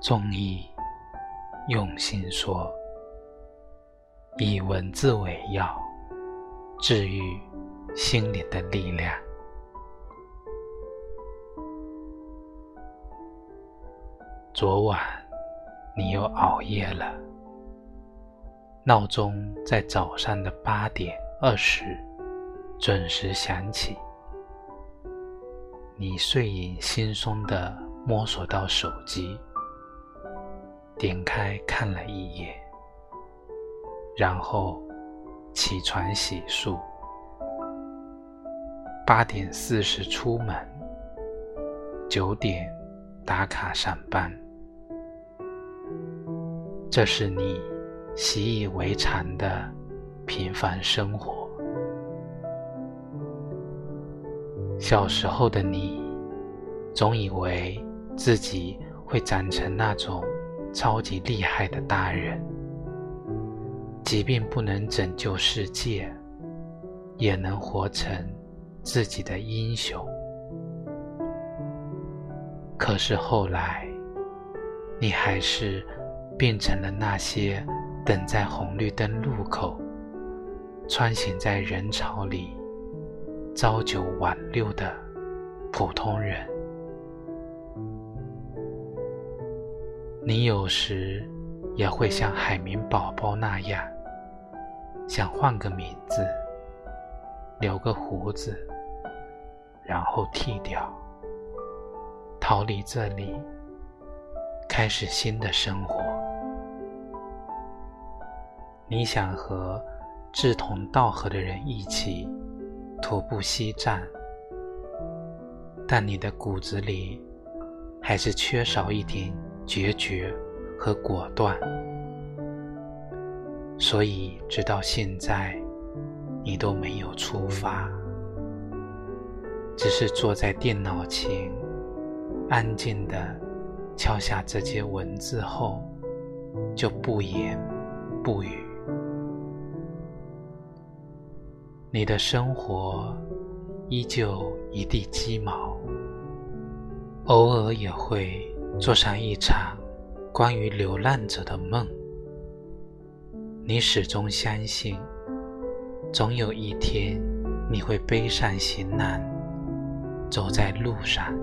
中医用心说，以文字为药，治愈心灵的力量。昨晚你又熬夜了，闹钟在早上的八点二十准时响起。你睡眼惺忪地摸索到手机，点开看了一眼，然后起床洗漱，八点四十出门，九点打卡上班。这是你习以为常的平凡生活。小时候的你，总以为自己会长成那种超级厉害的大人，即便不能拯救世界，也能活成自己的英雄。可是后来，你还是……变成了那些等在红绿灯路口、穿行在人潮里、朝九晚六的普通人。你有时也会像海绵宝宝那样，想换个名字、留个胡子，然后剃掉，逃离这里，开始新的生活。你想和志同道合的人一起徒步西藏，但你的骨子里还是缺少一点决绝和果断，所以直到现在你都没有出发，只是坐在电脑前，安静地敲下这些文字后，就不言不语。你的生活依旧一地鸡毛，偶尔也会做上一场关于流浪者的梦。你始终相信，总有一天你会背上行囊，走在路上。